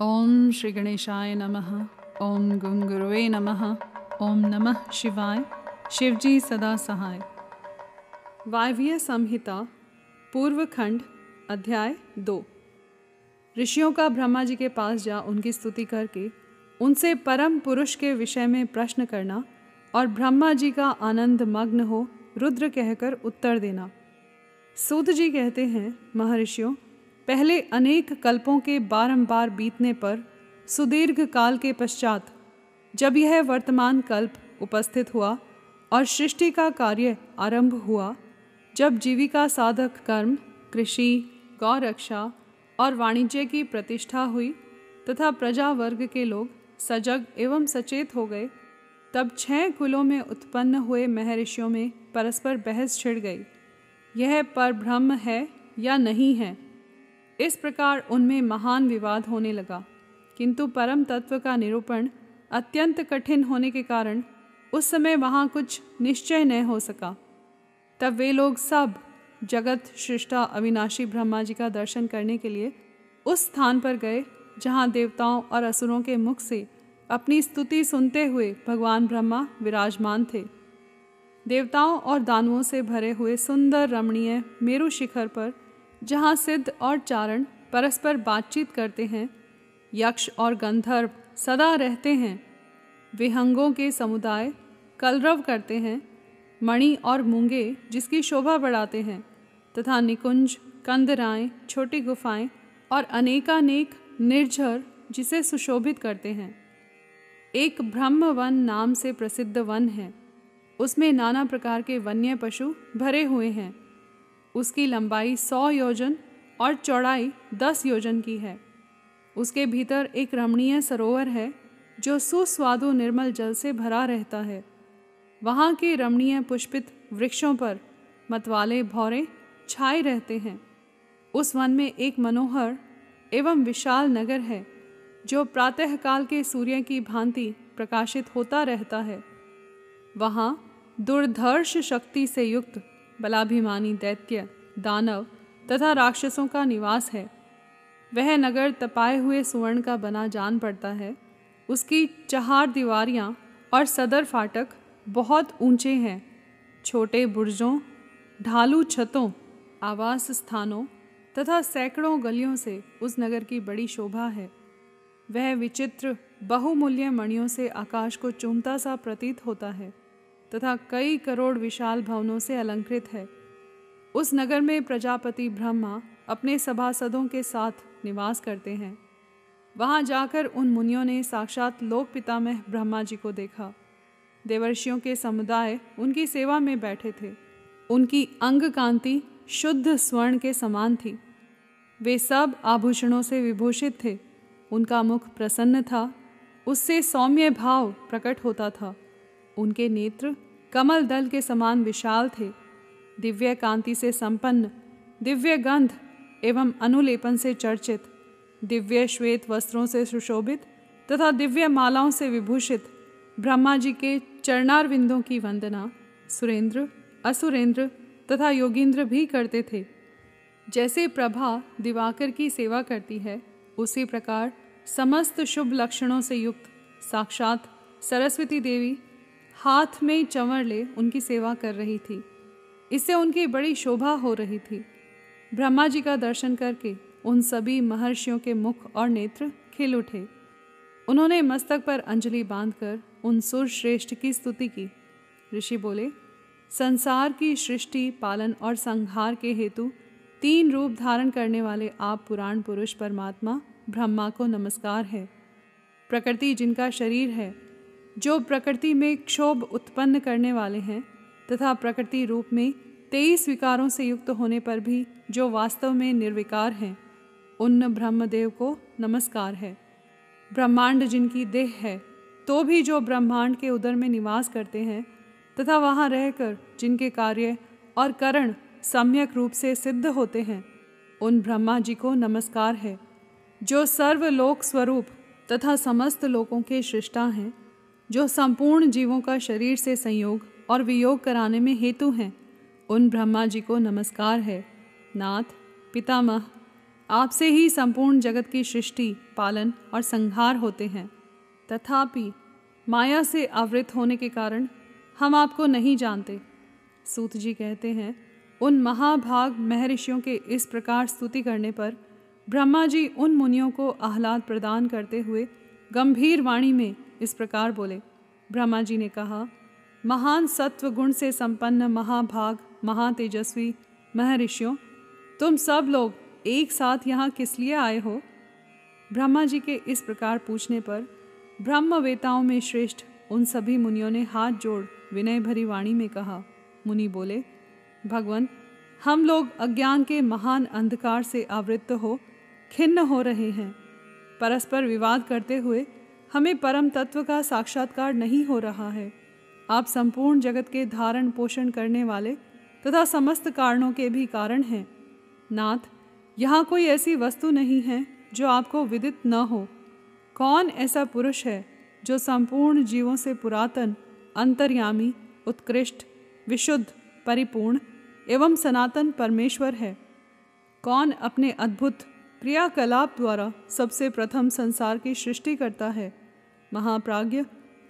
ओम श्री गणेशाय नमः। ओम गुंगुरुवे नमः। ओम नमः शिवाय। शिवजी सदा सहाय। वायव्य संहिता पूर्व खंड अध्याय दो। ऋषियों का ब्रह्मा जी के पास जा उनकी स्तुति करके उनसे परम पुरुष के विषय में प्रश्न करना और ब्रह्मा जी का आनंद मग्न हो रुद्र कहकर उत्तर देना। सूत जी कहते हैं, महर्षियों पहले अनेक कल्पों के बारंबार बीतने पर सुदीर्घ काल के पश्चात, जब यह वर्तमान कल्प उपस्थित हुआ और सृष्टि का कार्य आरंभ हुआ, जब जीविका साधक कर्म, कृषि, गौरक्षा और वाणिज्य की प्रतिष्ठा हुई तथा प्रजा वर्ग के लोग सजग एवं सचेत हो गए, तब छह कुलों में उत्पन्न हुए महर्षियों में परस्पर बहस छिड़ गई। यह पर ब्रह्म है या नहीं है? इस प्रकार उनमें महान विवाद होने लगा। किंतु परम तत्व का निरूपण अत्यंत कठिन होने के कारण उस समय वहाँ कुछ निश्चय न हो सका। तब वे लोग सब जगत सृष्टा अविनाशी ब्रह्मा जी का दर्शन करने के लिए उस स्थान पर गए, जहाँ देवताओं और असुरों के मुख से अपनी स्तुति सुनते हुए भगवान ब्रह्मा विराजमान थे। देवताओं और दानवों से भरे हुए सुंदर रमणीय मेरु शिखर पर जहाँ सिद्ध और चारण परस्पर बातचीत करते हैं, यक्ष और गंधर्व सदा रहते हैं। विहंगों के समुदाय कलरव करते हैं, मणि और मूँगे जिसकी शोभा बढ़ाते हैं, तथा निकुंज कंदराएँ छोटी गुफाएँ और अनेकानेक निर्झर जिसे सुशोभित करते हैं। एक ब्रह्म वन नाम से प्रसिद्ध वन है। उसमें नाना प्रकार के वन्य पशु भरे हुए हैं। उसकी लंबाई सौ योजन और चौड़ाई दस योजन की है। उसके भीतर एक रमणीय सरोवर है, जो सुस्वादु निर्मल जल से भरा रहता है। वहाँ के रमणीय पुष्पित वृक्षों पर मतवाले भौरे छाए रहते हैं। उस वन में एक मनोहर एवं विशाल नगर है, जो प्रातःकाल के सूर्य की भांति प्रकाशित होता रहता है। वहाँ दुर्धर्ष शक्ति से युक्त बलाभिमानी दैत्य, दानव तथा राक्षसों का निवास है। वह नगर तपाए हुए सुवर्ण का बना जान पड़ता है। उसकी चहार दीवारियाँ और सदर फाटक बहुत ऊँचे हैं। छोटे बुर्जों, ढालू छतों, आवास स्थानों तथा सैकड़ों गलियों से उस नगर की बड़ी शोभा है। वह विचित्र, बहुमूल्य मणियों से आकाश को चूमता सा प्रतीत होता है। तथा कई करोड़ विशाल भवनों से अलंकृत है। उस नगर में प्रजापति ब्रह्मा अपने सभासदों के साथ निवास करते हैं। वहाँ जाकर उन मुनियों ने साक्षात लोक पितामह ब्रह्मा जी को देखा। देवर्षियों के समुदाय उनकी सेवा में बैठे थे। उनकी अंग कांति शुद्ध स्वर्ण के समान थी। वे सब आभूषणों से विभूषित थे। उनका मुख प्रसन्न था। उससे सौम्य भाव प्रकट होता था। उनके नेत्र कमल दल के समान विशाल थे। दिव्य कांति से संपन्न, दिव्य गंध एवं अनुलेपन से चर्चित, दिव्य श्वेत वस्त्रों से सुशोभित तथा दिव्य मालाओं से विभूषित ब्रह्मा जी के चरणारविंदों की वंदना सुरेंद्र, असुरेंद्र तथा योगींद्र भी करते थे। जैसे प्रभा दिवाकर की सेवा करती है, उसी प्रकार समस्त शुभ लक्षणों से युक्त साक्षात सरस्वती देवी हाथ में चंवर ले उनकी सेवा कर रही थी। इससे उनकी बड़ी शोभा हो रही थी। ब्रह्मा जी का दर्शन करके उन सभी महर्षियों के मुख और नेत्र खिल उठे। उन्होंने मस्तक पर अंजलि बांधकर उन सुर श्रेष्ठ की स्तुति की। ऋषि बोले, संसार की सृष्टि, पालन और संहार के हेतु तीन रूप धारण करने वाले आप पुराण पुरुष परमात्मा ब्रह्मा को नमस्कार है। प्रकृति जिनका शरीर है जो प्रकृति में क्षोभ उत्पन्न करने वाले हैं, तथा प्रकृति रूप में तेईस विकारों से युक्त होने पर भी जो वास्तव में निर्विकार हैं, उन ब्रह्मदेव को नमस्कार है। ब्रह्मांड जिनकी देह है तो भी जो ब्रह्मांड के उदर में निवास करते हैं, तथा वहाँ रहकर जिनके कार्य और करण सम्यक रूप से सिद्ध होते हैं, उन ब्रह्मा जी को नमस्कार है, जो सर्वलोक स्वरूप तथा समस्त लोकों के सृष्टा हैं। जो संपूर्ण जीवों का शरीर से संयोग और वियोग कराने में हेतु हैं, उन ब्रह्मा जी को नमस्कार है। नाथ, पितामह, आपसे ही संपूर्ण जगत की सृष्टि, पालन और संहार होते हैं। तथापि, माया से आवृत होने के कारण हम आपको नहीं जानते। सूत जी कहते हैं, उन महाभाग महर्षियों के इस प्रकार स्तुति करने पर ब्रह्मा जी उन मुनियों को आह्लाद प्रदान करते हुए गंभीर वाणी में इस प्रकार बोले, ब्रह्मा जी ने कहा, महान सत्व गुण से संपन्न महाभाग, महातेजस्वी महर्षियों, तुम सब लोग एक साथ यहाँ किस लिए आए हो? ब्रह्मा जी के इस प्रकार पूछने पर ब्रह्मवेताओं में श्रेष्ठ उन सभी मुनियों ने हाथ जोड़ विनय भरी वाणी में कहा। मुनि बोले, भगवान, हम लोग अज्ञान के महान अंधकार से आवृत्त हो, खिन्न हो रहे हैं। परस्पर विवाद करते हुए हमें परम तत्व का साक्षात्कार नहीं हो रहा है। आप संपूर्ण जगत के धारण पोषण करने वाले तथा समस्त कारणों के भी कारण हैं। नाथ, यहाँ कोई ऐसी वस्तु नहीं है जो आपको विदित न हो। कौन ऐसा पुरुष है जो संपूर्ण जीवों से पुरातन, अंतर्यामी, उत्कृष्ट, विशुद्ध, परिपूर्ण एवं सनातन परमेश्वर है? कौन अपने अद्भुत क्रियाकलाप द्वारा सबसे प्रथम संसार की सृष्टि करता है? महाप्राज्य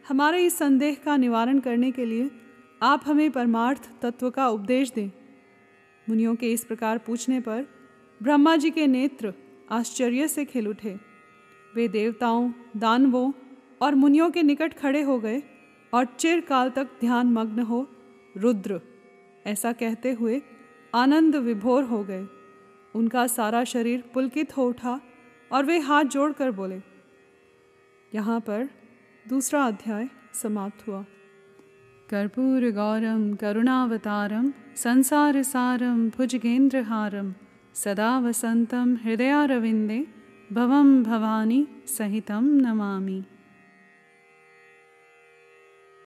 हमारे इस संदेह का निवारण करने के लिए आप हमें परमार्थ तत्व का उपदेश दें। मुनियों के इस प्रकार पूछने पर ब्रह्मा जी के नेत्र आश्चर्य से खिल उठे। वे देवताओं, दानवों और मुनियों के निकट खड़े हो गए और चिरकाल तक ध्यान मग्न हो रुद्र, ऐसा कहते हुए आनंद विभोर हो गए। उनका सारा शरीर पुलकित हो उठा और वे हाथ जोड़कर बोले यहाँ पर दूसरा अध्याय समाप्त हुआ। कर्पूर गौरम करुणावतारम संसार सारम भुजगेंद्रहारम सदा वसंतम हृदयारविंदे भवम भवानी सहितम नमामि।